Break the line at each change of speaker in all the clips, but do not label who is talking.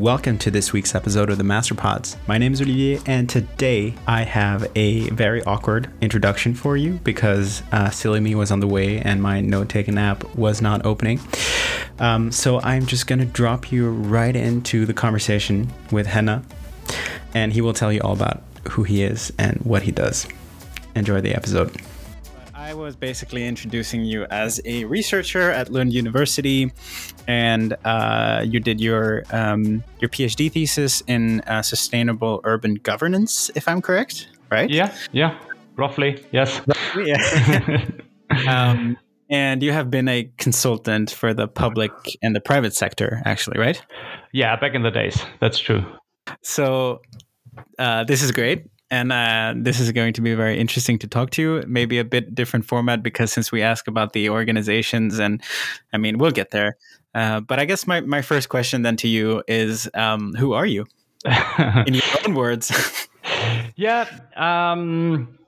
welcome to this week's episode of the Masterpods. My name is Olivier, and today I have a very awkward introduction for you because uh, Silly Me was on the way and my note taking app was not opening. Um, so I'm just going to drop you right into the conversation with Henner, and he will tell you all about who he is and what he does. Enjoy the episode. I was basically introducing you as a researcher at Lund University, and uh, you did your um, your PhD thesis in uh, sustainable urban governance, if I'm correct, right?
Yeah, yeah, roughly, yes.
Yeah. um, and you have been a consultant for the public and the private sector, actually, right?
Yeah, back in the days, that's true.
So uh, this is great and uh, this is going to be very interesting to talk to you. Maybe a bit different format because since we ask about the organizations, and I mean, we'll get there. Uh, but I guess my, my first question then to you is um, who are you? In your own words.
yeah. Um,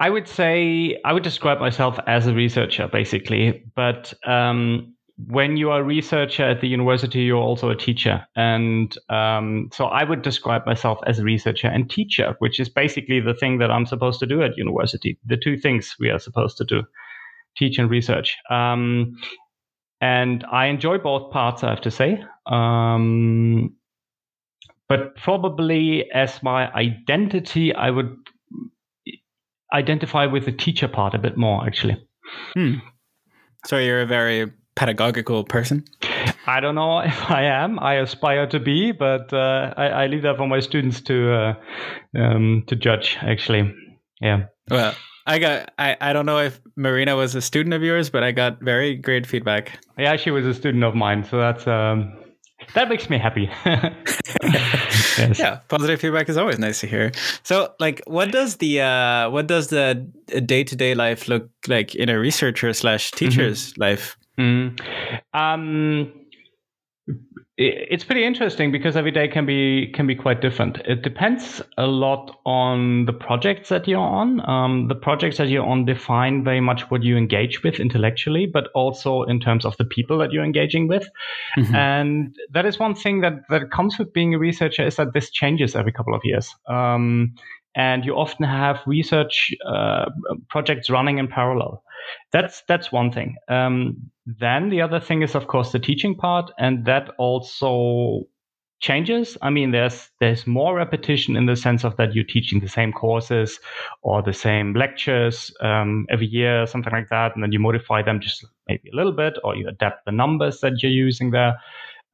I would say I would describe myself as a researcher, basically. But um, when you are a researcher at the university, you're also a teacher. And um, so I would describe myself as a researcher and teacher, which is basically the thing that I'm supposed to do at university. The two things we are supposed to do teach and research. Um, and I enjoy both parts, I have to say. Um, but probably as my identity, I would identify with the teacher part a bit more, actually.
Hmm. So you're a very pedagogical person?
I don't know if I am. I aspire to be, but uh, I, I, leave that for my students to uh, um, to judge. Actually, yeah.
Well, I got. I, I don't know if Marina was a student of yours, but I got very great feedback.
Yeah, she was a student of mine, so that's um, that makes me happy.
yes. Yeah, positive feedback is always nice to hear. So, like, what does the uh, what does the day to day life look like in a researcher slash teacher's mm-hmm. life?
Mm. Um, it's pretty interesting because every day can be can be quite different. It depends a lot on the projects that you're on. Um, the projects that you're on define very much what you engage with intellectually, but also in terms of the people that you're engaging with. Mm-hmm. And that is one thing that that comes with being a researcher is that this changes every couple of years. Um, and you often have research uh, projects running in parallel. That's that's one thing. Um, then the other thing is, of course, the teaching part, and that also changes. I mean, there's there's more repetition in the sense of that you're teaching the same courses or the same lectures um, every year, something like that, and then you modify them just maybe a little bit, or you adapt the numbers that you're using there.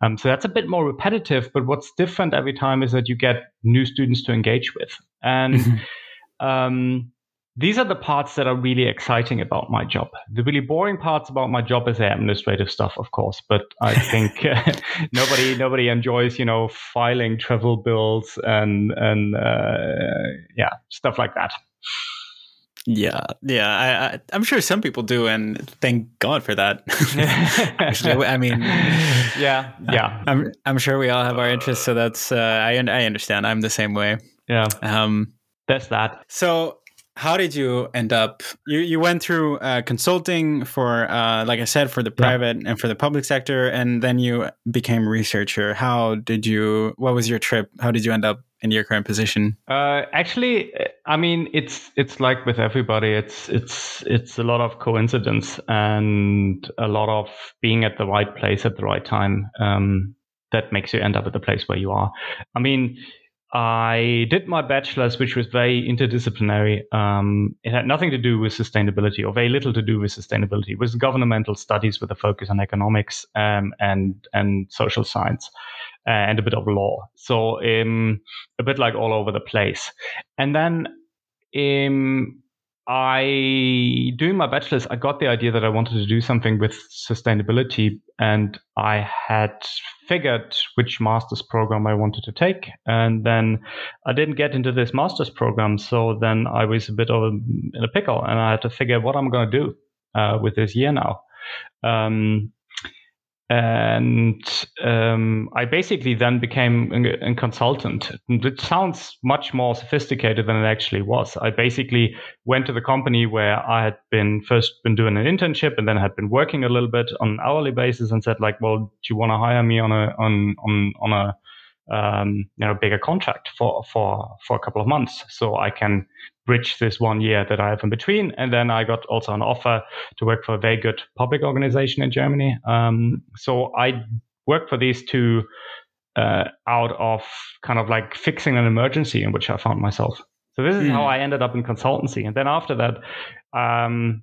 Um, so that's a bit more repetitive. But what's different every time is that you get new students to engage with, and mm-hmm. um, these are the parts that are really exciting about my job. The really boring parts about my job is the administrative stuff, of course. But I think uh, nobody nobody enjoys, you know, filing travel bills and and uh, yeah, stuff like that.
Yeah, yeah, I, am sure some people do, and thank God for that. Actually, I mean,
yeah, yeah,
I'm I'm sure we all have our interests, so that's uh, I I understand. I'm the same way.
Yeah, um, that's that.
So how did you end up you, you went through uh, consulting for uh, like i said for the private yeah. and for the public sector and then you became a researcher. How did you what was your trip? How did you end up in your current position?
Uh, actually i mean it's it's like with everybody. It's it's it's a lot of coincidence and a lot of being at the right place at the right time um, that makes you end up at the place where you are. I mean I did my bachelor's, which was very interdisciplinary. Um, it had nothing to do with sustainability, or very little to do with sustainability. It was governmental studies with a focus on economics um, and and social science, uh, and a bit of law. So um, a bit like all over the place. And then um, I doing my bachelor's, I got the idea that I wanted to do something with sustainability, and I had figured which master's program I wanted to take, and then I didn't get into this master's program, so then I was a bit of a, in a pickle, and I had to figure what I'm going to do uh, with this year now. Um, and um, I basically then became a, a, consultant. It sounds much more sophisticated than it actually was. I basically went to the company where I had been first been doing an internship and then had been working a little bit on an hourly basis and said like, well, do you want to hire me on a on on on a um, you know bigger contract for for for a couple of months so I can bridge this one year that I have in between. And then I got also an offer to work for a very good public organization in Germany. Um, so I worked for these two uh, out of kind of like fixing an emergency in which I found myself. So this is mm. how hmm. I ended up in consultancy. And then after that, um,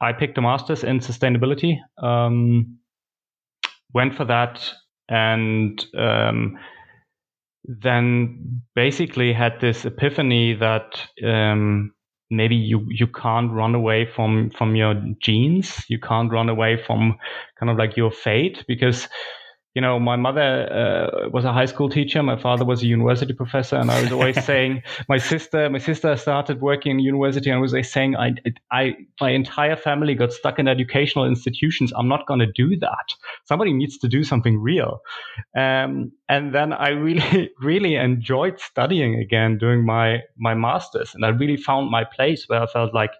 I picked a master's in sustainability. Um, went for that and um, then basically had this epiphany that um, maybe you you can't run away from from your genes. You can't run away from kind of like your fate because you know, my mother uh, was a high school teacher. My father was a university professor, and I was always saying, my sister, my sister started working in university, and I was always saying, I, I, my entire family got stuck in educational institutions. I'm not going to do that. Somebody needs to do something real. Um, and then I really, really enjoyed studying again, doing my my masters, and I really found my place where I felt like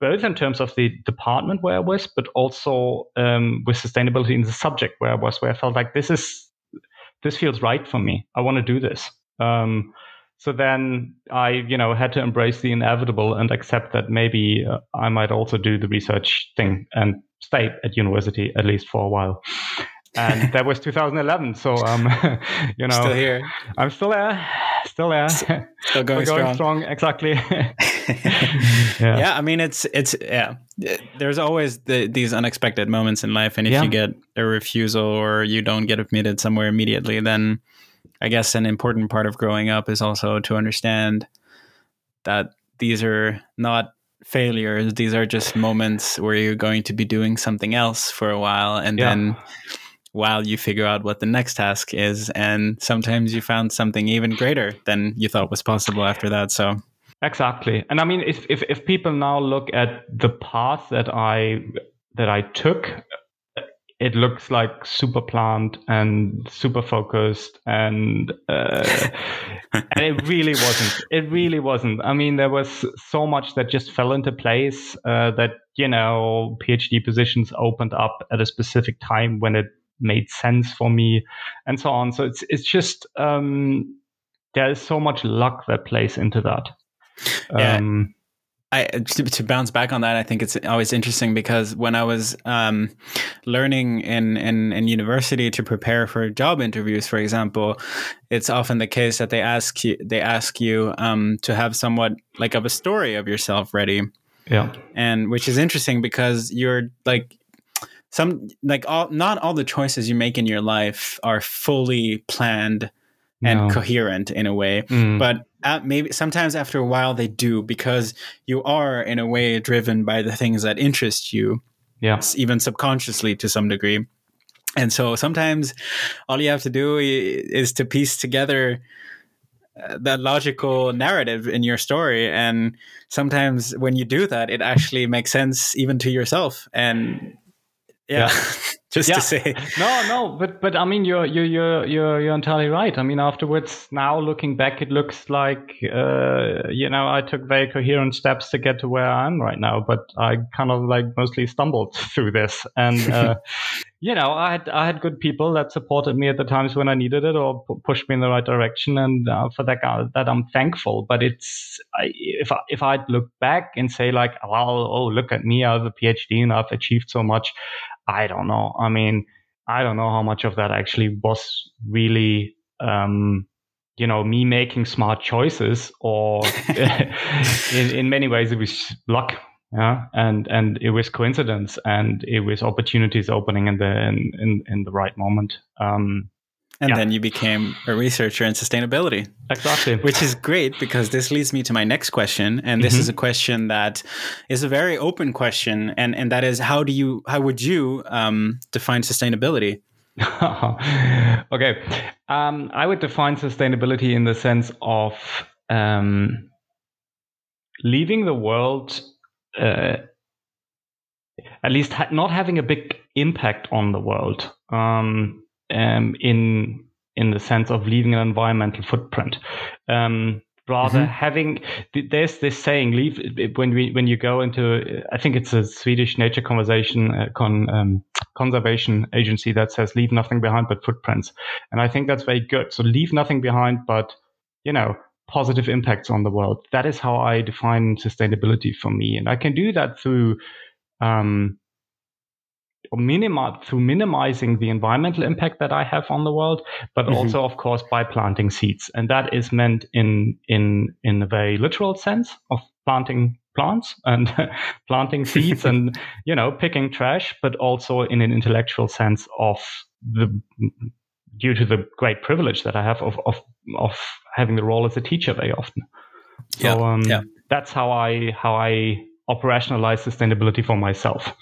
both in terms of the department where I was, but also um, with sustainability in the subject where I was, where I felt like this is this feels right for me. I want to do this. Um, so then I, you know, had to embrace the inevitable and accept that maybe uh, I might also do the research thing and stay at university at least for a while. And that was 2011. So, um, you know,
still here.
I'm still there, still there,
still going, still
going
strong. strong.
Exactly.
yeah. yeah. I mean, it's it's yeah. There's always the, these unexpected moments in life, and if yeah. you get a refusal or you don't get admitted somewhere immediately, then I guess an important part of growing up is also to understand that these are not failures. These are just moments where you're going to be doing something else for a while, and yeah. then while you figure out what the next task is. And sometimes you found something even greater than you thought was possible after that. So
Exactly. And I mean, if, if, if people now look at the path that I, that I took, it looks like super planned and super focused and, uh, and it really wasn't it really wasn't i mean there was so much that just fell into place uh, that you know phd positions opened up at a specific time when it made sense for me and so on so it's it's just um, there is so much luck that plays into that
yeah. Um, I, to, to, bounce back on that, I think it's always interesting because when I was um, learning in, in, in university to prepare for job interviews, for example, it's often the case that they ask you they ask you um, to have somewhat like of a story of yourself ready.
Yeah,
and which is interesting because you're like some like all not all the choices you make in your life are fully planned and no. coherent in a way. Mm. But at maybe sometimes after a while they do because you are in a way driven by the things that interest you.
Yeah.
Even subconsciously to some degree. And so sometimes all you have to do is to piece together uh, that logical narrative in your story and sometimes when you do that it actually makes sense even to yourself and yeah, yeah. just yeah. to say.
No no but but i mean you're you're you're you're, you're entirely right. I mean afterwards now looking back it looks like uh, you know i took very coherent steps to get to where i am right now but i kind of like mostly stumbled through this. And uh, you know i had i had good people that supported me at the times when i needed it or p- pushed me in the right direction. And uh, for that that i'm thankful. But it's I, if i if i'd look back and say like well oh look at me. I have a phd and i've achieved so much I don't know. I mean, I don't know how much of that actually was really, um, you know, me making smart choices, or in in many ways it was luck, yeah, and and it was coincidence, and it was opportunities opening in the in in, in the right moment. Um,
and yeah. then you became a researcher in sustainability.
Exactly.
Which is great because this leads me to my next question. And this mm-hmm. is a question that is a very open question. And, and that is how do you, how would you um, define sustainability?
okay. Um, I would define sustainability in the sense of um, leaving the world uh, at least ha- not having a big impact on the world um, um, in in the sense of leaving an environmental footprint. Um, rather mm-hmm. having there's this saying leave when we when you go into i think it's a swedish nature conservation uh, con, um, conservation agency that says leave nothing behind but footprints and i think that's very good so leave nothing behind but you know positive impacts on the world that is how i define sustainability for me and i can do that through um, minimize through minimizing the environmental impact that I have on the world, but mm-hmm. also, of course, by planting seeds, and that is meant in in in a very literal sense of planting plants and planting seeds and you know picking trash, but also in an intellectual sense of the due to the great privilege that I have of of of having the role as a teacher very often. So yeah, um, yeah. that's how I how I operationalize sustainability for myself.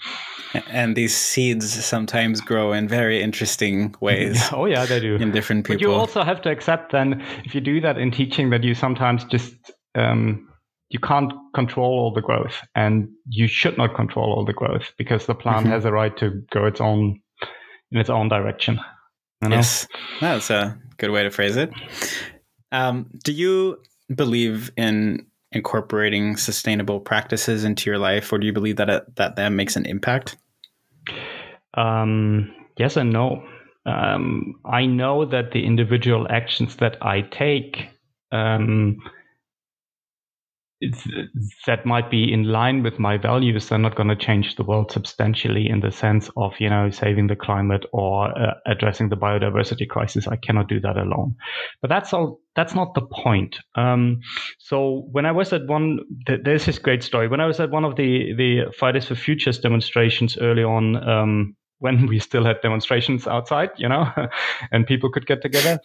And these seeds sometimes grow in very interesting ways.
Oh yeah, they do.
In different people.
But you also have to accept then, if you do that in teaching, that you sometimes just um, you can't control all the growth, and you should not control all the growth because the plant mm-hmm. has a right to go its own in its own direction.
You know? Yes, that's a good way to phrase it. Um, do you believe in incorporating sustainable practices into your life, or do you believe that it, that that makes an impact?
Um, yes and no. Um, I know that the individual actions that I take um, that might be in line with my values they're not going to change the world substantially in the sense of you know saving the climate or uh, addressing the biodiversity crisis. I cannot do that alone. But that's all that's not the point. Um, so when i was at one there's this great story. When i was at one of the the fridays for futures demonstrations early on um, when we still had demonstrations outside, you know, and people could get together.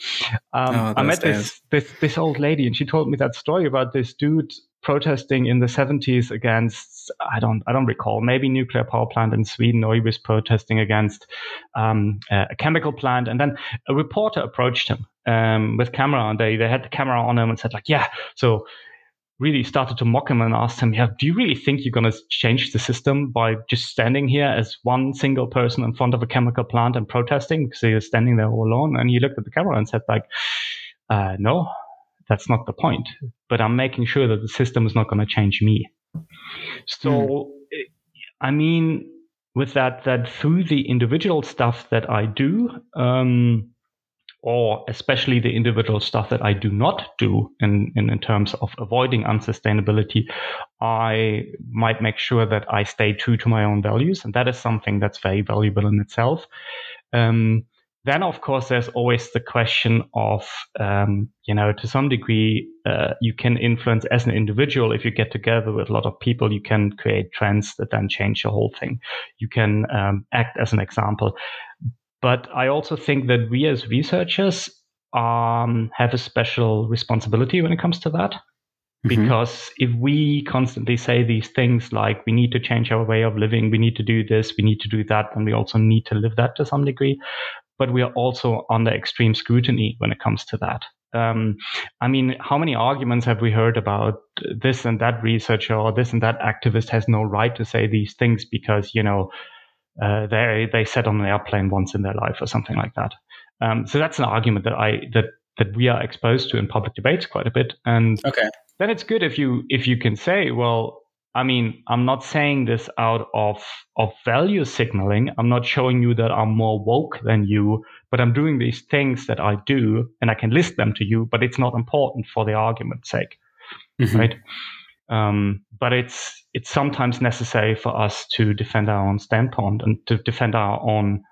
Um, oh, I met this, this, this old lady, and she told me that story about this dude protesting in the 70s against I don't I don't recall maybe nuclear power plant in Sweden or he was protesting against um, a chemical plant. And then a reporter approached him um, with camera and they they had the camera on him and said like yeah so really started to mock him and asked him yeah do you really think you're going to change the system by just standing here as one single person in front of a chemical plant and protesting because he was standing there all alone? And he looked at the camera and said like uh, no that's not the point. But I'm making sure that the system is not going to change me. So, mm. I mean, with that, that through the individual stuff that I do, um, or especially the individual stuff that I do not do in, in, in, terms of avoiding unsustainability, I might make sure that I stay true to my own values. And that is something that's very valuable in itself. Um, then, of course, there's always the question of, um, you know, to some degree, uh, you can influence as an individual. If you get together with a lot of people, you can create trends that then change the whole thing. You can um, act as an example. But I also think that we as researchers um, have a special responsibility when it comes to that. Mm-hmm. Because if we constantly say these things like we need to change our way of living, we need to do this, we need to do that, and we also need to live that to some degree, but we are also under extreme scrutiny when it comes to that. Um, I mean, how many arguments have we heard about this and that researcher or this and that activist has no right to say these things because you know uh, they they sat on an airplane once in their life or something like that. Um, so that's an argument that I that that we are exposed to in public debates quite a bit. And
okay.
then it's good if you if you can say, well, I mean, I'm not saying this out of of value signaling. I'm not showing you that I'm more woke than you, but I'm doing these things that I do, and I can list them to you. But it's not important for the argument's sake, mm-hmm. right? Um, but it's it's sometimes necessary for us to defend our own standpoint and to defend our own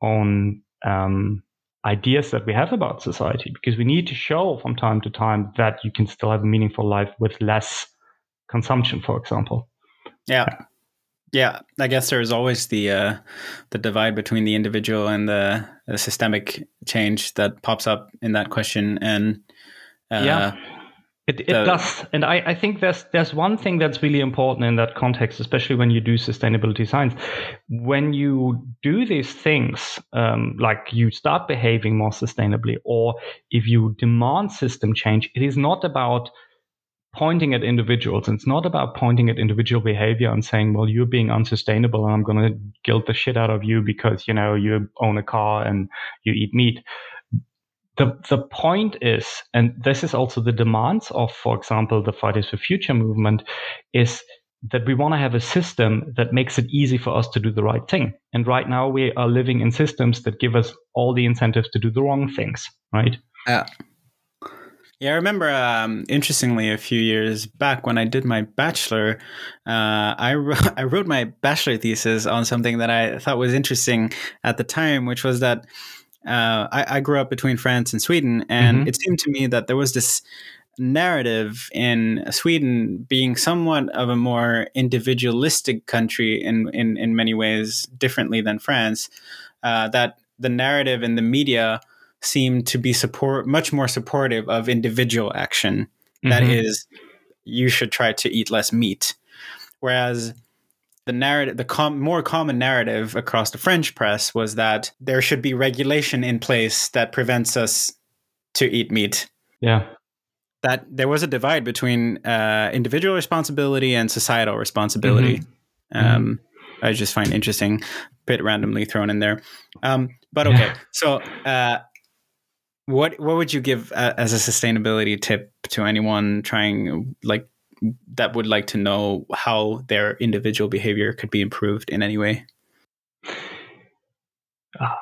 own um, ideas that we have about society, because we need to show from time to time that you can still have a meaningful life with less consumption, for example.
Yeah. Yeah, I guess there's always the uh, the divide between the individual and the, the, systemic change that pops up in that question, and
uh, yeah, it, it the, does. And I, I think there's there's one thing that's really important in that context, especially when you do sustainability science. When you do these things, um, like you start behaving more sustainably, or if you demand system change, it is not about pointing at individuals. It's not about pointing at individual behavior and saying, well, you're being unsustainable and I'm going to guilt the shit out of you because, you know, you own a car and you eat meat. The, the point is, and this is also the demands of, for example, the Fridays for Future movement, is that we want to have a system that makes it easy for us to do the right thing. And right now we are living in systems that give us all the incentives to do the wrong things, right?
Yeah. Yeah, I remember. Um, interestingly, a few years back when I did my bachelor, uh, I wrote, I wrote my bachelor thesis on something that I thought was interesting at the time, which was that uh, I, I, grew up between France and Sweden, and mm-hmm. it seemed to me that there was this narrative in Sweden being somewhat of a more individualistic country in in, in many ways, differently than France. Uh, that the narrative in the media seem to be support much more supportive of individual action. Mm-hmm. That is, you should try to eat less meat, whereas the narrative, the com- more common narrative across the French press was that there should be regulation in place that prevents us to eat meat.
Yeah.
That there was a divide between uh, individual responsibility and societal responsibility. Mm-hmm. Um, mm-hmm. I just find interesting, bit randomly thrown in there. Um, but okay, yeah. so uh, what what would you give uh, as a sustainability tip to anyone trying like that would like to know how their individual behavior could be improved in any way?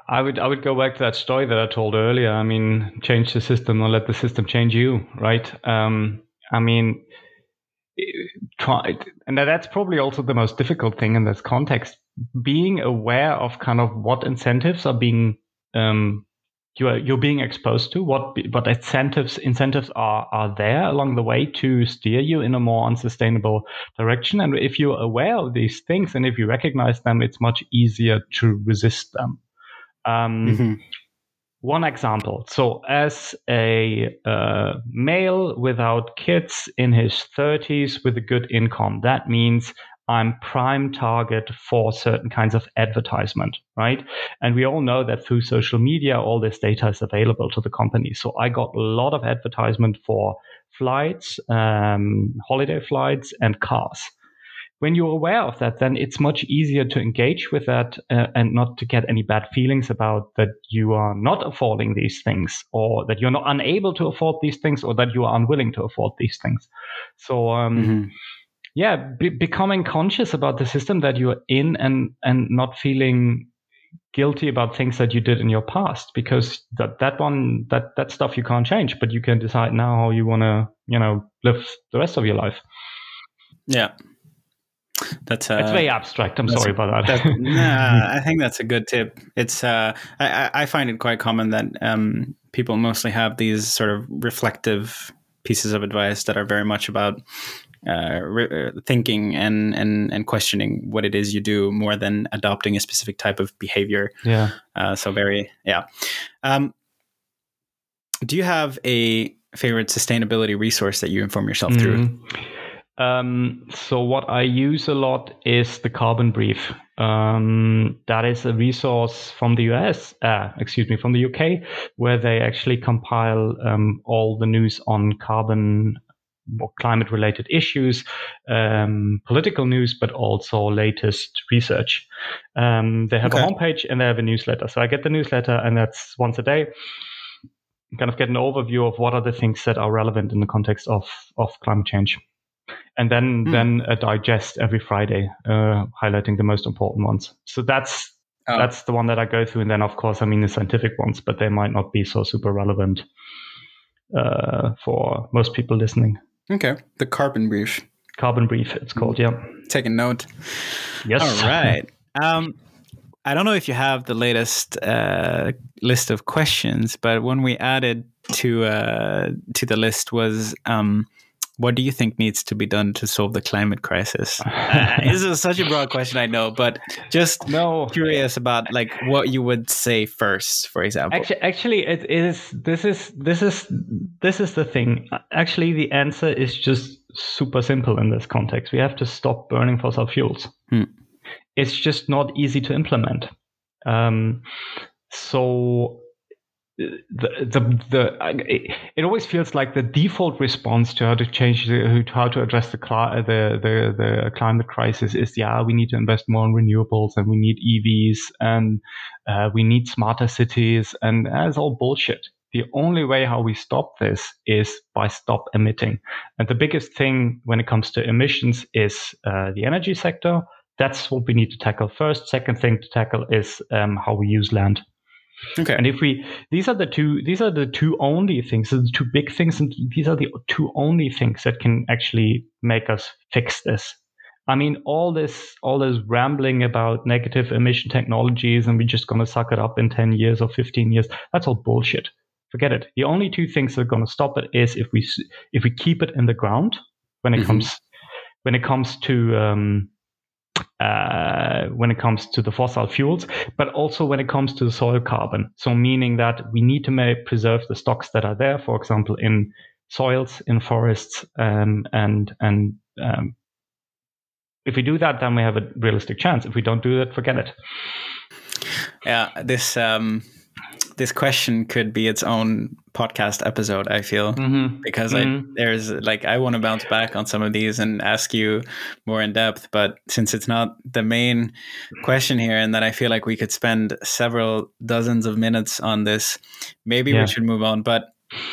I would I would go back to that story that I told earlier. I mean, change the system or let the system change you, right? Um, I mean, try, and that's probably also the most difficult thing in this context. Being aware of kind of what incentives are being um, you are you're being exposed to what what incentives incentives are are there along the way to steer you in a more unsustainable direction. And if you're aware of these things and if you recognize them it's much easier to resist them. Um, mm-hmm. one example. So as a uh, male without kids in his 30s with a good income that means I'm prime target for certain kinds of advertisement, right? And we all know that through social media, all this data is available to the company. So I got a lot of advertisement for flights, um, holiday flights, and cars. When you're aware of that, then it's much easier to engage with that uh, and not to get any bad feelings about that you are not affording these things or that you're not unable to afford these things or that you are unwilling to afford these things. So, um, mm-hmm yeah be- becoming conscious about the system that you're in and and not feeling guilty about things that you did in your past because that that one that that stuff you can't change but you can decide now how you want to you know live the rest of your life.
Yeah. That's
uh, it's very abstract. I'm sorry about that,
that nah, i think that's a good tip. It's uh i i find it quite common that um people mostly have these sort of reflective pieces of advice that are very much about uh, re- uh, thinking and, and and questioning what it is you do more than adopting a specific type of behavior.
Yeah.
Uh, so very yeah. Um, do you have a favorite sustainability resource that you inform yourself mm-hmm. through?
Um, so what I use a lot is the Carbon Brief. Um, that is a resource from the US, uh, excuse me, from the UK, where they actually compile um, all the news on carbon more climate related issues, um, political news, but also latest research. Um, they have okay. a homepage and they have a newsletter. So I get the newsletter, and that's once a day. Kind of get an overview of what are the things that are relevant in the context of, of climate change. And then mm. then a digest every Friday, uh, highlighting the most important ones. So that's oh. that's the one that I go through. And then, of course, I mean the scientific ones, but they might not be so super relevant uh, for most people listening.
Okay. The carbon brief.
Carbon brief, it's called, yeah.
Taking note.
Yes.
All right. Um, I don't know if you have the latest uh, list of questions, but when we added to uh, to the list was um, what do you think needs to be done to solve the climate crisis? uh, this is such a broad question, I know, but just no. curious about like what you would say first, for example.
Actually, actually, it is. This is this is this is the thing. Actually, the answer is just super simple in this context. We have to stop burning fossil fuels. Hmm. It's just not easy to implement. Um, so the the, the it always feels like the default response to how to change the, how to address the, the the the climate crisis is yeah we need to invest more in renewables and we need EVs and uh, we need smarter cities and that's all bullshit. The only way how we stop this is by stop emitting. And the biggest thing when it comes to emissions is uh, the energy sector. That's what we need to tackle first. Second thing to tackle is um, how we use land.
Okay.
And if we, these are the two, these are the two only things, the two big things, and these are the two only things that can actually make us fix this. I mean, all this, all this rambling about negative emission technologies, and we're just going to suck it up in ten years or fifteen years. That's all bullshit. Forget it. The only two things that are going to stop it is if we if we keep it in the ground when it mm-hmm. comes when it comes to um, uh, when it comes to the fossil fuels, but also when it comes to the soil carbon. So, meaning that we need to preserve the stocks that are there, for example, in soils, in forests, um, and and um, if we do that, then we have a realistic chance. If we don't do that, forget it.
Yeah, this um, this question could be its own podcast episode i feel mm-hmm. because mm-hmm. I, there's like i want to bounce back on some of these and ask you more in depth but since it's not the main question here and that i feel like we could spend several dozens of minutes on this maybe yeah. we should move on but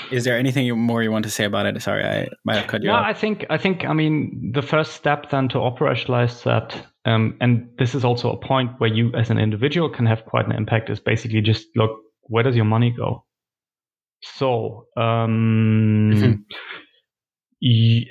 is there anything more you want to say about it sorry i might have cut you
yeah
off.
i think i think i mean the first step then to operationalize that um, and this is also a point where you as an individual can have quite an impact is basically just look where does your money go? So, um, mm-hmm.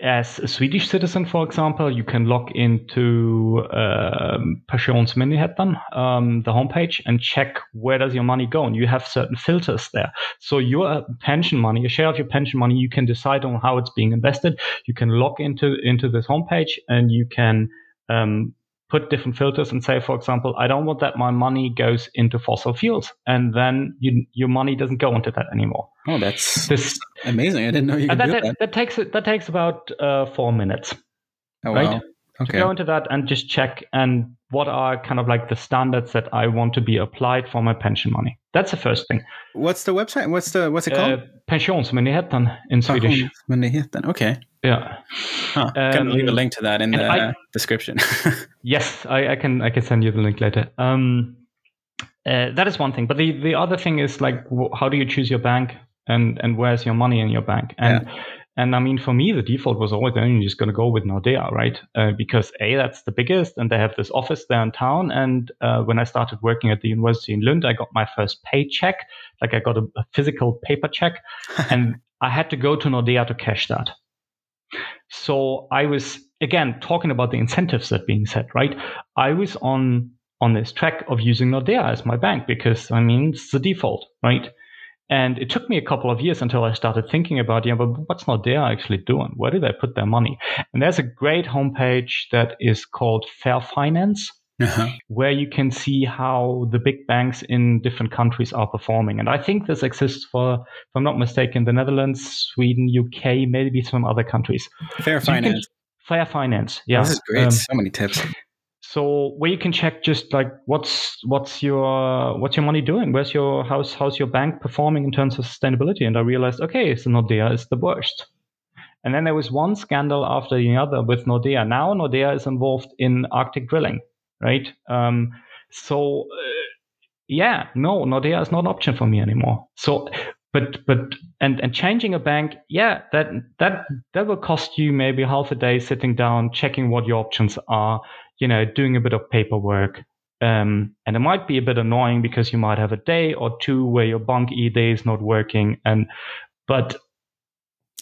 as a Swedish citizen, for example, you can log into um, Pensionsmyndigheten, um, the homepage, and check where does your money go. And you have certain filters there. So your pension money, a share of your pension money, you can decide on how it's being invested. You can log into into this homepage, and you can um, put different filters and say, for example, I don't want that my money goes into fossil fuels, and then you, your money doesn't go into that anymore.
Oh, that's this amazing! I didn't know you could
that,
do
that,
that.
That takes that takes about uh, four minutes.
Oh right? wow!
Okay. To go into that and just check and what are kind of like the standards that I want to be applied for my pension money. That's the first thing.
What's the website? What's the what's it called? Uh,
Pensionsmyndigheten in Swedish.
Pensionsmyndigheten. Okay.
Yeah.
Huh. Can um, leave a link to that in the I, description.
yes, I, I, can. I can send you the link later. Um, uh, that is one thing, but the the other thing is like, how do you choose your bank and and where's your money in your bank? And yeah. and I mean, for me, the default was always, you're just going to go with Nordea, right? Uh, because a that's the biggest, and they have this office there in town. And uh, when I started working at the university in Lund, I got my first paycheck. Like I got a, a physical paper check, and I had to go to Nordea to cash that. So I was again talking about the incentives that being set, right? I was on on this track of using Nordea as my bank because I mean it's the default, right? And it took me a couple of years until I started thinking about, yeah, but what's Nordea actually doing? Where do they put their money? And there's a great homepage that is called Fair Finance, uh-huh. where you can see how the big banks in different countries are performing. And I think this exists for, if I'm not mistaken, the Netherlands, Sweden, UK, maybe some other countries.
Fair so finance.
Fair finance. Yeah.
This is great. Um, so many tips.
So where you can check just like what's what's your what's your money doing? Where's your house? How's your bank performing in terms of sustainability? And I realized, okay, so Nordea is the worst. And then there was one scandal after the other with Nordea. Now Nordea is involved in Arctic drilling right? Um, so uh, yeah, no, Nordea is not an option for me anymore. So, but but and and changing a bank, yeah, that that that will cost you maybe half a day sitting down, checking what your options are, you know, doing a bit of paperwork. Um, and it might be a bit annoying because you might have a day or two where your BankID is not working, and but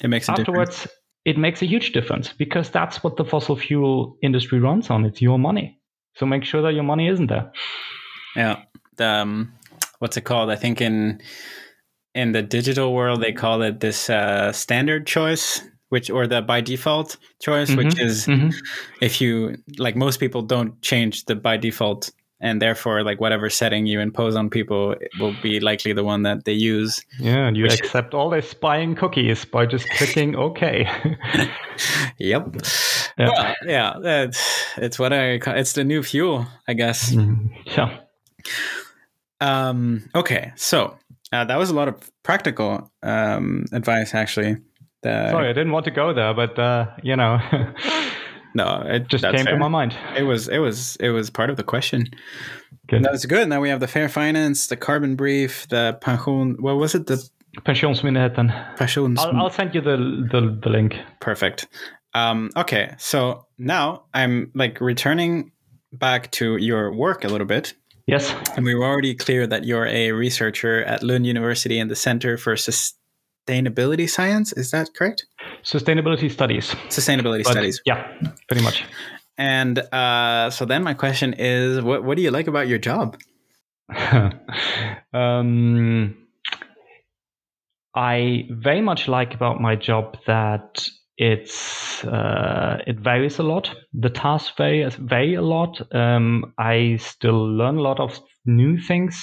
it makes
afterwards
difference.
it makes a huge difference because that's what the fossil fuel industry runs on. It's your money. So make sure that your money isn't there.
Yeah. The, um, what's it called? I think in in the digital world they call it this uh, standard choice, which or the by default choice, mm-hmm. which is mm-hmm. if you like most people don't change the by default and therefore like whatever setting you impose on people will be likely the one that they use.
Yeah and you which... accept all the spying cookies by just clicking ok
yep. Yeah, well, yeah it's, it's what i it's the new fuel i guess.
Mm-hmm. yeah.
Um okay so Uh, that was a lot of practical um, advice, actually.
The, Sorry, I didn't want to go there, but uh, you know,
no, it
just came fair. to my mind.
It was, it was, it was part of the question. Good. That's good. Now we have the fair finance, the carbon brief, the pension. What was it? The
Pensionsmyndigheten.
Pensions.
I'll, I'll send you the, the the link.
Perfect. Um, okay, so now I'm like returning back to your work a little bit.
Yes.
And we were already clear that you're a researcher at Lund University in the Center for Sustainability Sustainability science. Is that correct?
Sustainability Studies.
Sustainability
but,
Studies.
Yeah, pretty much.
And uh, so then my question is, what what do you like about your job?
um, I very much like about my job that it's uh, it varies a lot. The tasks vary, vary a lot. Um, I still learn a lot of new things,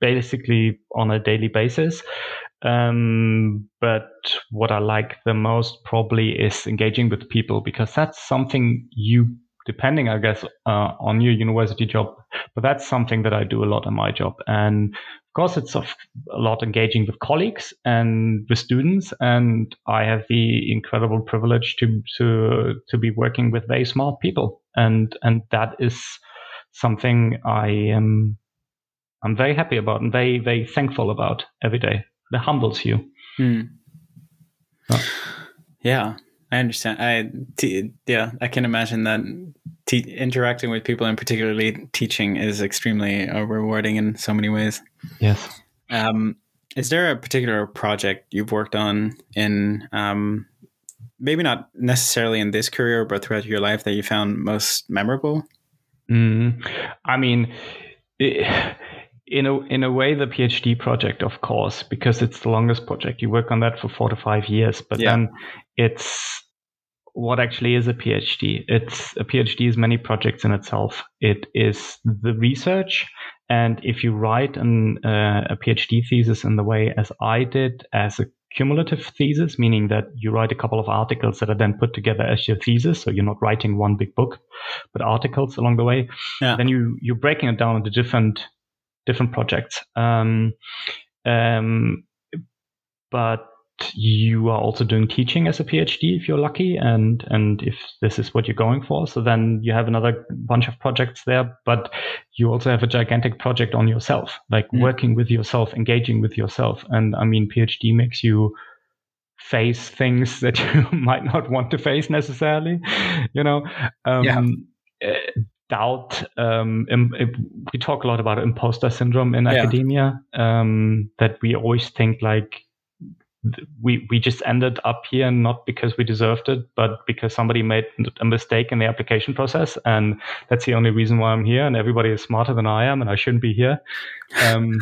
basically on a daily basis. Um, but what I like the most probably is engaging with people because that's something you, depending, I guess, uh, on your university job, but that's something that I do a lot in my job. And of course, it's a lot engaging with colleagues and with students, and I have the incredible privilege to to to be working with very smart people, and and that is something I am I'm very happy about and very very thankful about every day. That humbles you.
Oh. Yeah, I understand. I t- yeah, I can imagine that te- interacting with people and particularly teaching is extremely uh, rewarding in so many ways.
Yes.
Um, is there a particular project you've worked on in um, maybe not necessarily in this career, but throughout your life that you found most memorable?
Mm, I mean, in a in a way, the PhD project, of course, because it's the longest project. You work on that for four to five years, but yeah. then it's what actually is a PhD. It's a PhD is many projects in itself. It is the research, and if you write an, uh, a PhD thesis in the way as I did, as a cumulative thesis, meaning that you write a couple of articles that are then put together as your thesis, so you're not writing one big book, but articles along the way. Yeah. Then you you're breaking it down into different different projects. Um, um, but you are also doing teaching as a PhD if you're lucky, and and if this is what you're going for, so then you have another bunch of projects there. But you also have a gigantic project on yourself, like mm. working with yourself, engaging with yourself. And I mean, PhD makes you face things that you might not want to face necessarily. You know, um, yeah. Doubt. Um, we talk a lot about imposter syndrome in yeah. academia. Um, that we always think like we we just ended up here not because we deserved it, but because somebody made a mistake in the application process, and that's the only reason why I'm here. And everybody is smarter than I am, and I shouldn't be here. Um,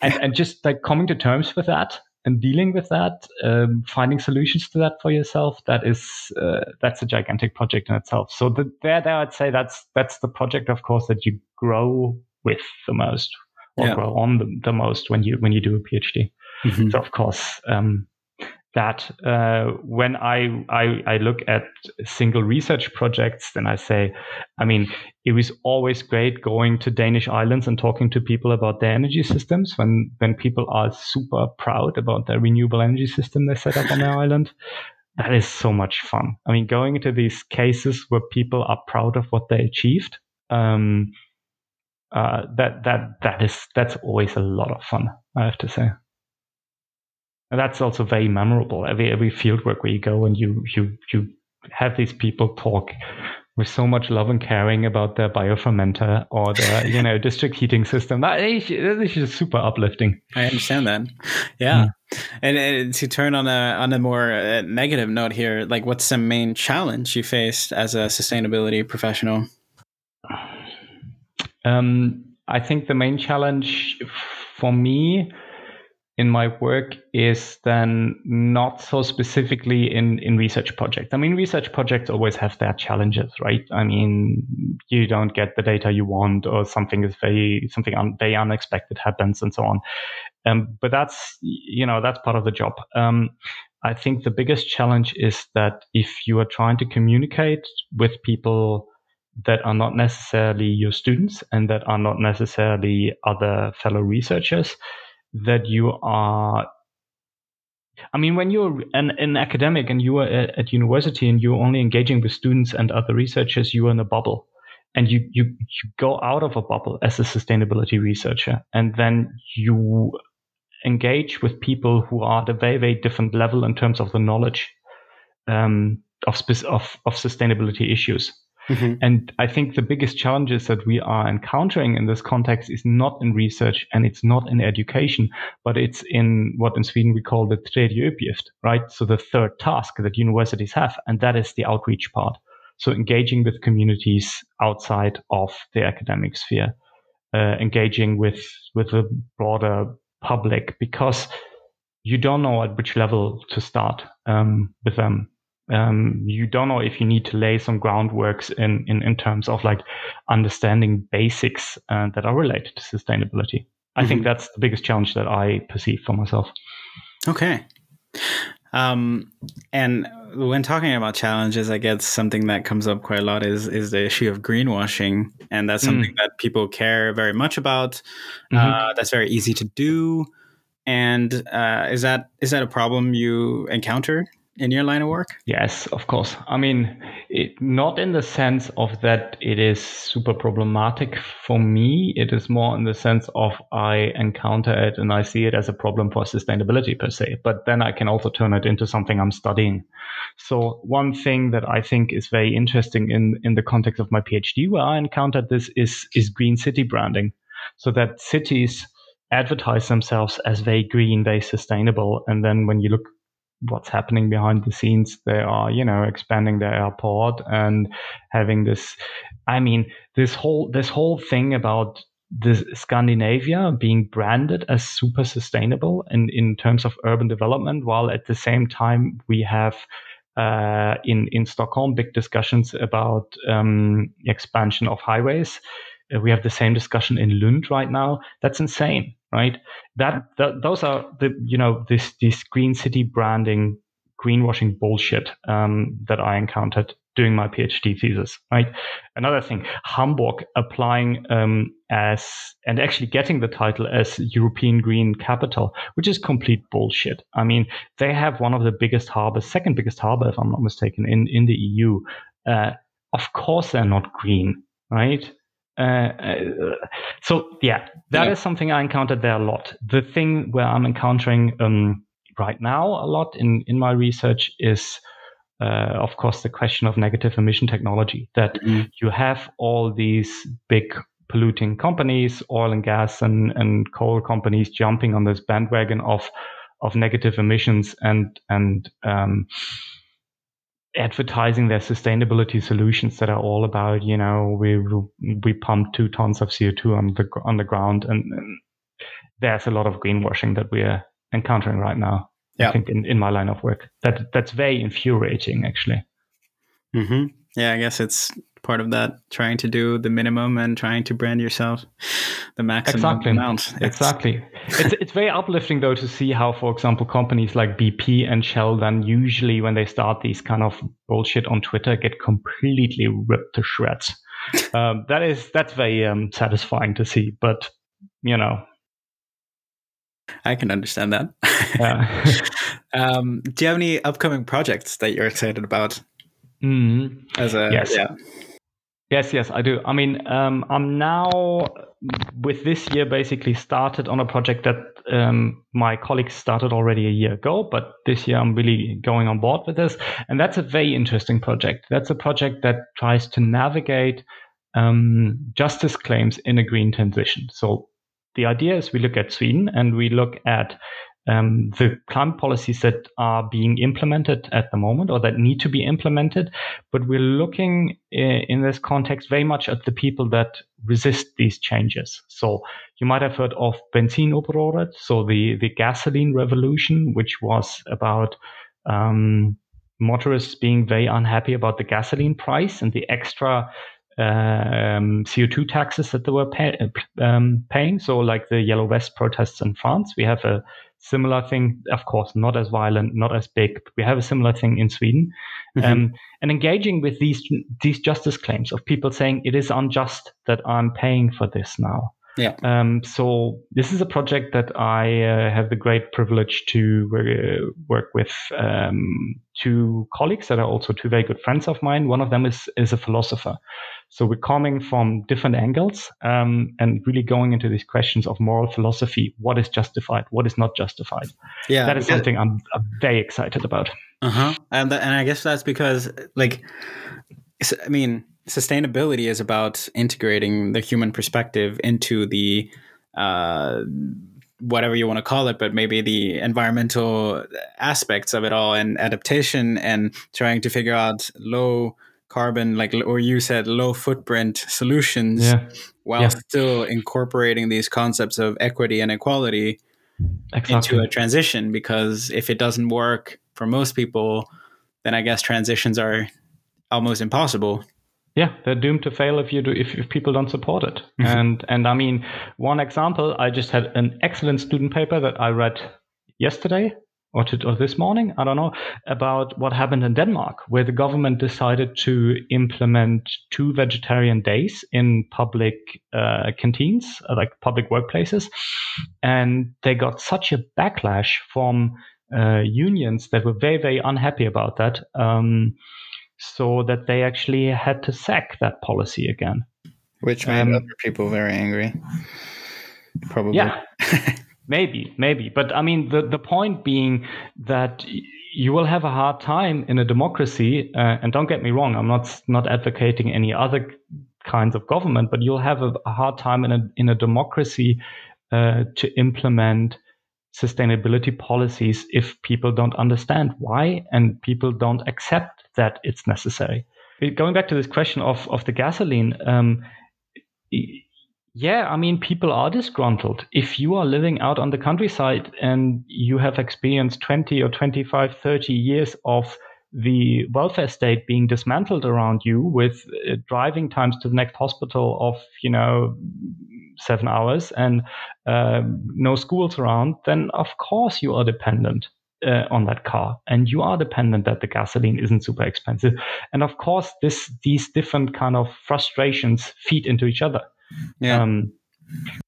and and just like coming to terms with that and dealing with that, um, finding solutions to that for yourself, that is uh, that's a gigantic project in itself. So the, there, there, I'd say that's that's the project, of course, that you grow with the most or yeah. grow on the, the most when you when you do a PhD. Mm-hmm. So of course, um, that uh, when I, I, I look at single research projects, then I say, I mean, it was always great going to Danish islands and talking to people about their energy systems. When when people are super proud about their renewable energy system they set up on their island, that is so much fun. I mean, going into these cases where people are proud of what they achieved. Um, uh, that that that is that's always a lot of fun. I have to say. And that's also very memorable. Every every fieldwork where you go and you you you have these people talk with so much love and caring about their biofermenter or their you know district heating system. That is, is just super uplifting.
I understand that. Yeah, mm. and, and, to turn on a on a more uh, negative note here, like what's the main challenge you faced as a sustainability professional?
Um, I think the main challenge for me in my work is then not so specifically in, in research projects. I mean, research projects always have their challenges, right? I mean, you don't get the data you want, or something is very something un, very unexpected happens, and so on. Um, but that's you know that's part of the job. Um, I think the biggest challenge is that if you are trying to communicate with people that are not necessarily your students and that are not necessarily other fellow researchers, that you are I mean, when you're an, an academic and you are at, at, university and you're only engaging with students and other researchers, you are in a bubble. And you, you, you go out of a bubble as a sustainability researcher. And then you engage with people who are at a very, very different level in terms of the knowledge um, of, of, of sustainability issues. Mm-hmm. And I think the biggest challenges that we are encountering in this context is not in research and it's not in education, but it's in what in Sweden we call the tredje uppgift, right? So the third task that universities have, and that is the outreach part. So engaging with communities outside of the academic sphere, uh, engaging with with the broader public, because you don't know at which level to start um, with them um, you don't know if you need to lay some groundworks in, in, in terms of like understanding basics uh, that are related to sustainability. I mm-hmm. think that's the biggest challenge that I perceive for myself.
Okay. Um, and when talking about challenges, I guess something that comes up quite a lot is is the issue of greenwashing, and that's something mm. that people care very much about. Mm-hmm. Uh, that's very easy to do, and uh, is that is that a problem you encounter in your line of work?
Yes, of course. I mean, it, not in the sense of that it is super problematic for me. It is more in the sense of I encounter it and I see it as a problem for sustainability per se. But then I can also turn it into something I'm studying. So one thing that I think is very interesting in in the context of my PhD, where I encountered this, is is green city branding. So that cities advertise themselves as very green, very sustainable, and then when you look what's happening behind the scenes. They are, you know, expanding their airport and having this. I mean, this whole this whole thing about this Scandinavia being branded as super sustainable in, in terms of urban development, while at the same time we have uh, in in Stockholm big discussions about um, expansion of highways. Uh, we have the same discussion in Lund right now. That's insane right? That, those are the you know this this green city branding, greenwashing bullshit um, that I encountered doing my PhD thesis, right? Another thing, Hamburg applying um, as and actually getting the title as European Green Capital, which is complete bullshit. I mean, they have one of the biggest harbors, second biggest harbor, if I'm not mistaken, in in the EU. Uh, of course, they're not green, right? Uh, uh, so yeah, that yeah. is something I encountered there a lot. The thing where I'm encountering um, right now a lot in in my research is. Uh, of course, the question of negative emission technology that mm-hmm. you have all these big polluting companies, oil and gas and, and coal companies jumping on this bandwagon of of negative emissions and and um, advertising their sustainability solutions that are all about you know we we pump two tons of CO2 on the on the ground and, and there's a lot of greenwashing that we're encountering right now. Yeah. I think in, in my line of work that that's very infuriating actually.
Mm-hmm. Yeah, I guess it's part of that trying to do the minimum and trying to brand yourself the maximum
exactly.
amount.
It's, exactly. it's it's very uplifting though to see how, for example, companies like BP and Shell then usually when they start these kind of bullshit on Twitter get completely ripped to shreds. um, that is that's very um, satisfying to see, but you know.
I can understand that. Yeah. um, do you have any upcoming projects that you're excited about?
Mm.
As a
yes.
yeah.
Yes, yes, I do. I mean, um, I'm now with this year basically started on a project that um, my colleagues started already a year ago, but this year I'm really going on board with this, and that's a very interesting project. That's a project that tries to navigate um, justice claims in a green transition. So the idea is we look at Sweden and we look at um, the climate policies that are being implemented at the moment or that need to be implemented. But we're looking in this context very much at the people that resist these changes. So you might have heard of Bensinupproret, so the, the gasoline revolution, which was about um, motorists being very unhappy about the gasoline price and the extra um, CO2 taxes that they were pay, um, paying. So, like the Yellow Vest protests in France, we have a similar thing, of course, not as violent, not as big. But we have a similar thing in Sweden, mm-hmm. um, and engaging with these these justice claims of people saying it is unjust that I'm paying for this now.
Yeah.
Um, so this is a project that I uh, have the great privilege to uh, work with um, two colleagues that are also two very good friends of mine. One of them is is a philosopher. So we're coming from different angles um, and really going into these questions of moral philosophy. What is justified? What is not justified?
Yeah,
that is something I'm, I'm very excited about.
Uh huh. And and I guess that's because like, I mean sustainability is about integrating the human perspective into the uh, whatever you want to call it, but maybe the environmental aspects of it all and adaptation and trying to figure out low carbon, like or you said, low footprint solutions,
yeah.
while yeah. still incorporating these concepts of equity and equality
exactly.
into a transition. Because if it doesn't work for most people, then I guess transitions are almost impossible
yeah, they're doomed to fail if you do if, if people don't support it. Mm-hmm. And and I mean, one example, I just had an excellent student paper that I read yesterday or, to, or this morning, I don't know, about what happened in Denmark, where the government decided to implement two vegetarian days in public uh, canteens, uh, like public workplaces, and they got such a backlash from uh, unions that were very very unhappy about that. Um, so that they actually had to sack that policy again.
Which made um, other people very angry. Probably.
Yeah. maybe, maybe. But I mean, the, the point being that you will have a hard time in a democracy, uh, and don't get me wrong, I'm not not advocating any other kinds of government, but you'll have a, a hard time in a in a democracy uh, to implement sustainability policies if people don't understand why and people don't accept that it's necessary. Going back to this question of, of the gasoline, um, yeah, I mean, people are disgruntled. If you are living out on the countryside and you have experienced 20 or 25, 30 years of the welfare state being dismantled around you with uh, driving times to the next hospital of, you know, seven hours and uh, no schools around, then of course you are dependent uh, on that car. And you are dependent that the gasoline isn't super expensive. And of course this these different kind of frustrations feed into each other.
Yeah. Um,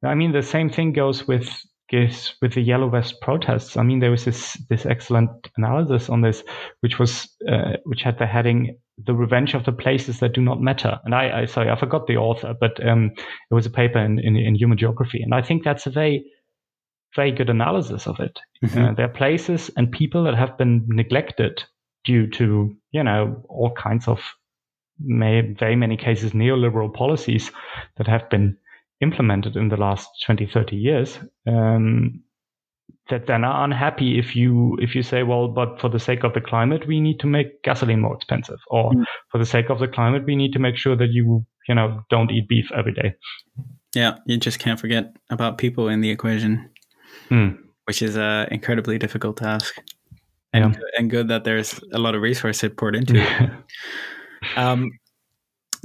i mean the same thing goes with goes with the yellow vest protests. I mean there was this this excellent analysis on this which was uh, which had the heading the revenge of the places that do not matter. And i, I sorry i forgot the author but um, it was a paper in, in, in human geography. And i think that's a very very good analysis of it. Mm-hmm. Uh, there are places and people that have been neglected due to, you know, all kinds of, may, very many cases, neoliberal policies that have been implemented in the last 20, 30 years. Um, that then are unhappy if you if you say well but for the sake of the climate we need to make gasoline more expensive or mm. for the sake of the climate we need to make sure that you you know don't eat beef every day
yeah you just can't forget about people in the equation
mm.
which is an incredibly difficult task. And, yeah. and good that there's a lot of resources poured into it. um,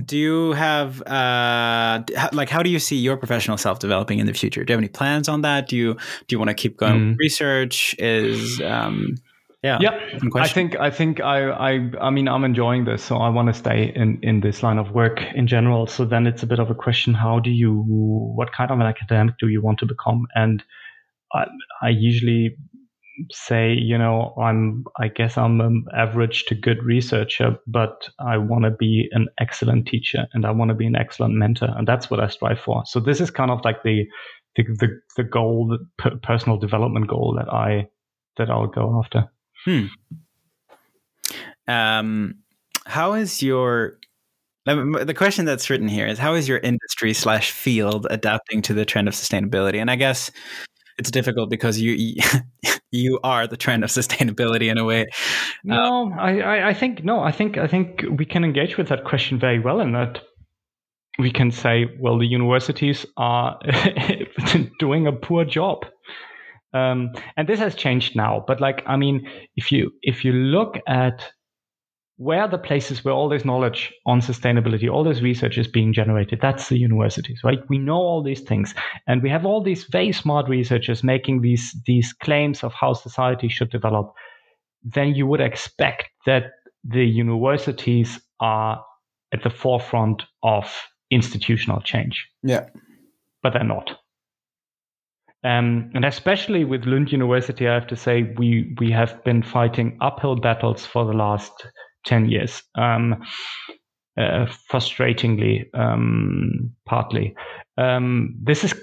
do you have uh like how do you see your professional self developing in the future do you have any plans on that do you do you want to keep going mm. research is um yeah
yeah i think i think i i i mean i'm enjoying this so i want to stay in in this line of work in general so then it's a bit of a question how do you what kind of an academic do you want to become and I, I usually say, you know, I'm, I guess I'm an average to good researcher, but I want to be an excellent teacher and I want to be an excellent mentor. And that's what I strive for. So this is kind of like the, the, the, the goal, the personal development goal that I, that I'll go after.
Hmm. Um, how is your the question that's written here is how is your industry slash field adapting to the trend of sustainability and i guess it's difficult because you you are the trend of sustainability in a way.
No, um, I, I think no, I think I think we can engage with that question very well in that we can say, well, the universities are doing a poor job. Um, and this has changed now, but like I mean, if you if you look at where are the places where all this knowledge on sustainability, all this research is being generated? That's the universities, right? We know all these things, and we have all these very smart researchers making these these claims of how society should develop. Then you would expect that the universities are at the forefront of institutional change.
Yeah.
but they're not. Um, and especially with Lund University, I have to say we we have been fighting uphill battles for the last ten years. Um, uh, frustratingly, um, partly. Um, this is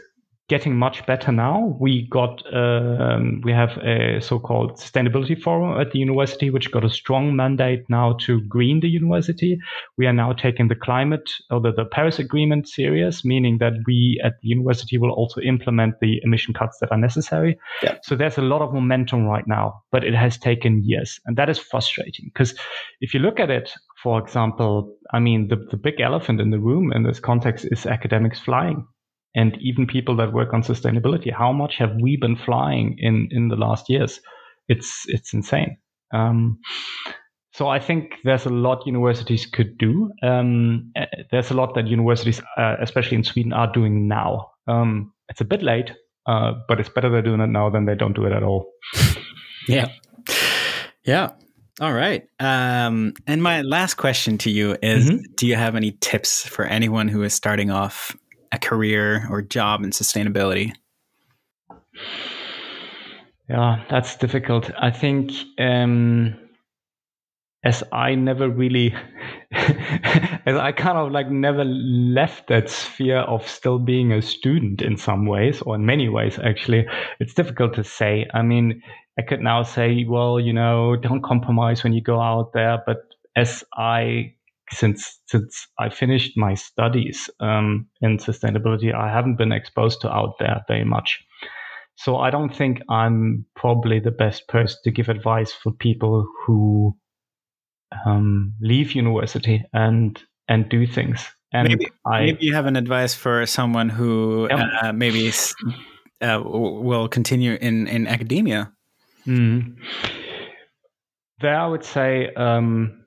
getting much better now. We got um, we have a so-called sustainability forum at the university, which got a strong mandate now to green the university. We are now taking the climate or the, the Paris Agreement serious, meaning that we at the university will also implement the emission cuts that are necessary.
Yeah.
So there's a lot of momentum right now, but it has taken years, and that is frustrating because if you look at it. For example, I mean, the, the big elephant in the room in this context is academics flying and even people that work on sustainability. How much have we been flying in in the last years? It's it's insane. Um, so I think there's a lot universities could do. Um, eh, there's a lot that universities, uh, especially in Sweden, are doing now. Um, it's a bit late, uh, but it's better they're doing it now than they don't do it at all.
yeah, yeah. All right. Um, and my last question to you is: mm-hmm. Do you have any tips for anyone who is starting off a career or job in sustainability?
Yeah, that's difficult. I think um, as I never really, as I kind of like never left that sphere of still being a student in some ways, or in many ways, actually, it's difficult to say. I mean, I could now say, well, you know, don't compromise when you go out there. But as I since since I finished my studies um, in sustainability, I haven't been exposed to out there very much. So I don't think I'm probably the best person to give advice for people who um, leave university and and do things. And
maybe,
I,
maybe you have an advice for someone who yeah. uh, maybe uh, will continue in in academia.
Mm. There, I would say. Um,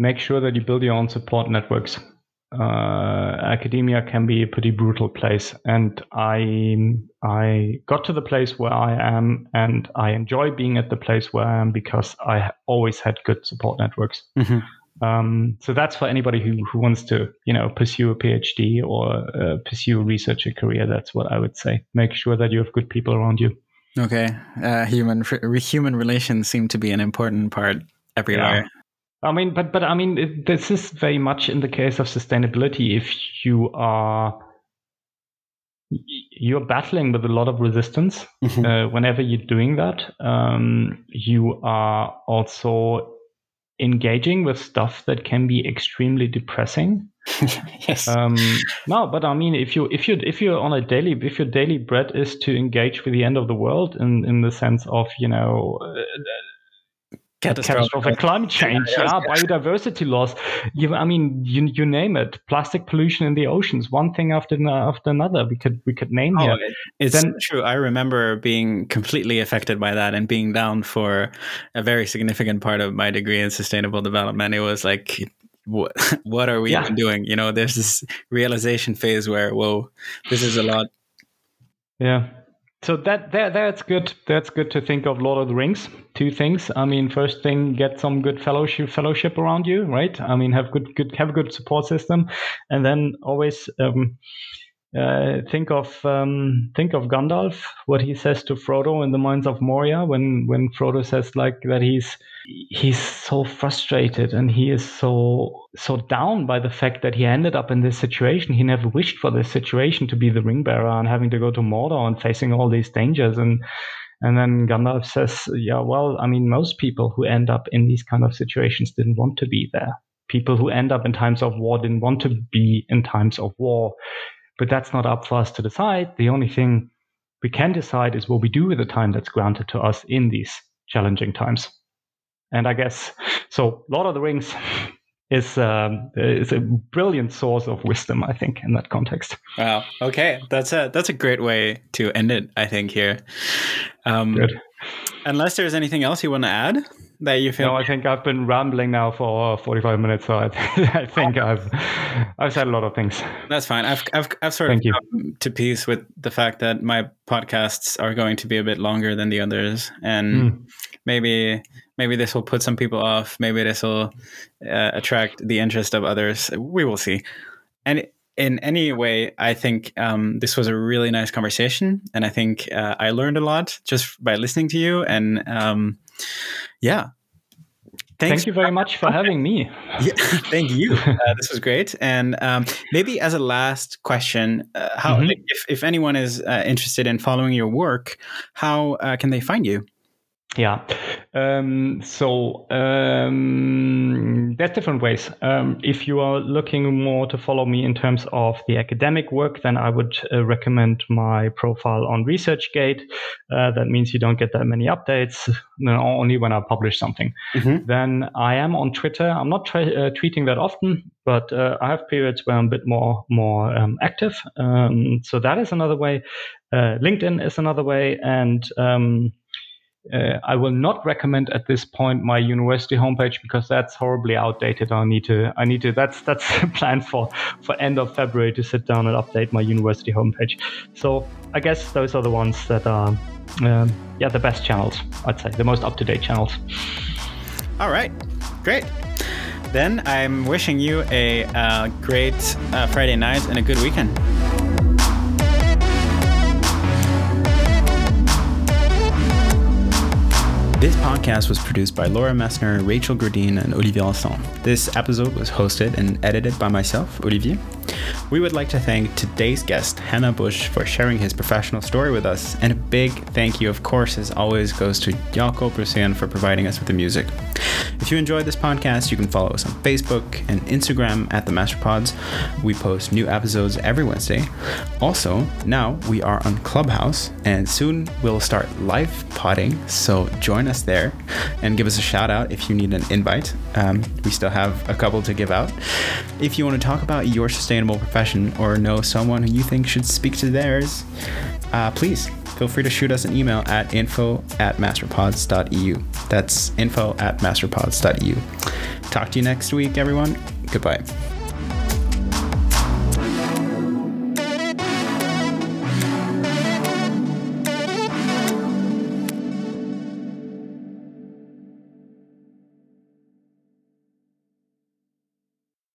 make sure that you build your own support networks. Uh, academia can be a pretty brutal place, and I I got to the place where I am, and I enjoy being at the place where I am because I always had good support networks. Mm-hmm. Um, so that's for anybody who, who wants to, you know, pursue a PhD or uh, pursue a researcher career. That's what I would say. Make sure that you have good people around you.
Okay, uh, human human relations seem to be an important part everywhere.
I mean, but but I mean, it, this is very much in the case of sustainability. If you are you're battling with a lot of resistance mm-hmm. uh, whenever you're doing that. Um, you are also engaging with stuff that can be extremely depressing.
yes.
Um, no, but I mean, if you if you if you're on a daily if your daily bread is to engage with the end of the world in in the sense of you know. Uh, catastrophic climate change, yeah, yeah, yeah, biodiversity loss. You, I mean, you, you name it. Plastic pollution in the oceans, one thing after after another. We could we could name oh, here.
It's then, true. I remember being completely affected by that and being down for a very significant part of my degree in sustainable development. It was like. What, what are we even doing? You know, there's this realization phase where, whoa, this is a lot.
Yeah, so that, that that's good. That's good to think of Lord of the Rings. Two things. I mean, first thing, get some good fellowship fellowship around you, right? I mean, have good good have a good support system, and then always um, uh, think of um, think of Gandalf, what he says to Frodo in the Mines of Moria when when Frodo says like that he's he's so frustrated and he is so so down by the fact that he ended up in this situation. He never wished for this situation to be the ring bearer and having to go to Mordor and facing all these dangers and and then Gandalf says, yeah, well, I mean, most people who end up in these kind of situations didn't want to be there. People who end up in times of war didn't want to be in times of war but that's not up for us to decide. The only thing we can decide is what we do with the time that's granted to us in these challenging times. And I guess so. Lord of the Rings is um, is a brilliant source of wisdom, I think, in that context.
Wow. Okay, that's a that's a great way to end it. I think here. Um, Good. Unless there's anything else you want to add that you feel.
No, I think I've been rambling now for 45 minutes, so I, I think I've I've said a lot of things.
That's fine. I've I've, I've sort Thank of come to peace with the fact that my podcasts are going to be a bit longer than the others, and mm. maybe maybe this will put some people off. Maybe this will uh, attract the interest of others. We will see. And in any way, I think um, this was a really nice conversation, and I think uh, I learned a lot just by listening to you. And um, yeah,
Thanks. Thank you very much for having me.
Yeah, thank you. Uh, this was great. And um, maybe as a last question, uh, how mm-hmm. if, if anyone is uh, interested in following your work, how uh, can they find you?
Yeah. Um, so um, there's different ways. Um, if you are looking more to follow me in terms of the academic work, then I would uh, recommend my profile on ResearchGate. Uh, that means you don't get that many updates, only when I publish something. Mm-hmm. Then I am on Twitter. I'm not tra- uh, tweeting that often, but uh, I have periods where I'm a bit more more um, active. Um, so that is another way. Uh, LinkedIn is another way, and um, uh, I will not recommend at this point my university homepage because that's horribly outdated. I need to, I need to. That's that's planned for for end of February to sit down and update my university homepage. So I guess those are the ones that are, um, yeah, the best channels. I'd say the most up to date channels.
All right, great. Then I'm wishing you a uh, great uh, Friday night and a good weekend. This podcast was produced by Laura Messner, Rachel Gradine, and Olivier Lasson. This episode was hosted and edited by myself, Olivier. We would like to thank today's guest, Henner Busch, for sharing his professional story with us, and a big thank you, of course, as always, goes to Jakob Rusian for providing us with the music. If you enjoyed this podcast, you can follow us on Facebook and Instagram at the Masterpods. We post new episodes every Wednesday. Also, now we are on Clubhouse, and soon we'll start live potting, so join us there and give us a shout out if you need an invite. Um, we still have a couple to give out. If you want to talk about your sustainable profession or know someone who you think should speak to theirs, uh, please feel free to shoot us an email at info at masterpods.eu. That's info at masterpods.eu. Talk to you next week, everyone. Goodbye.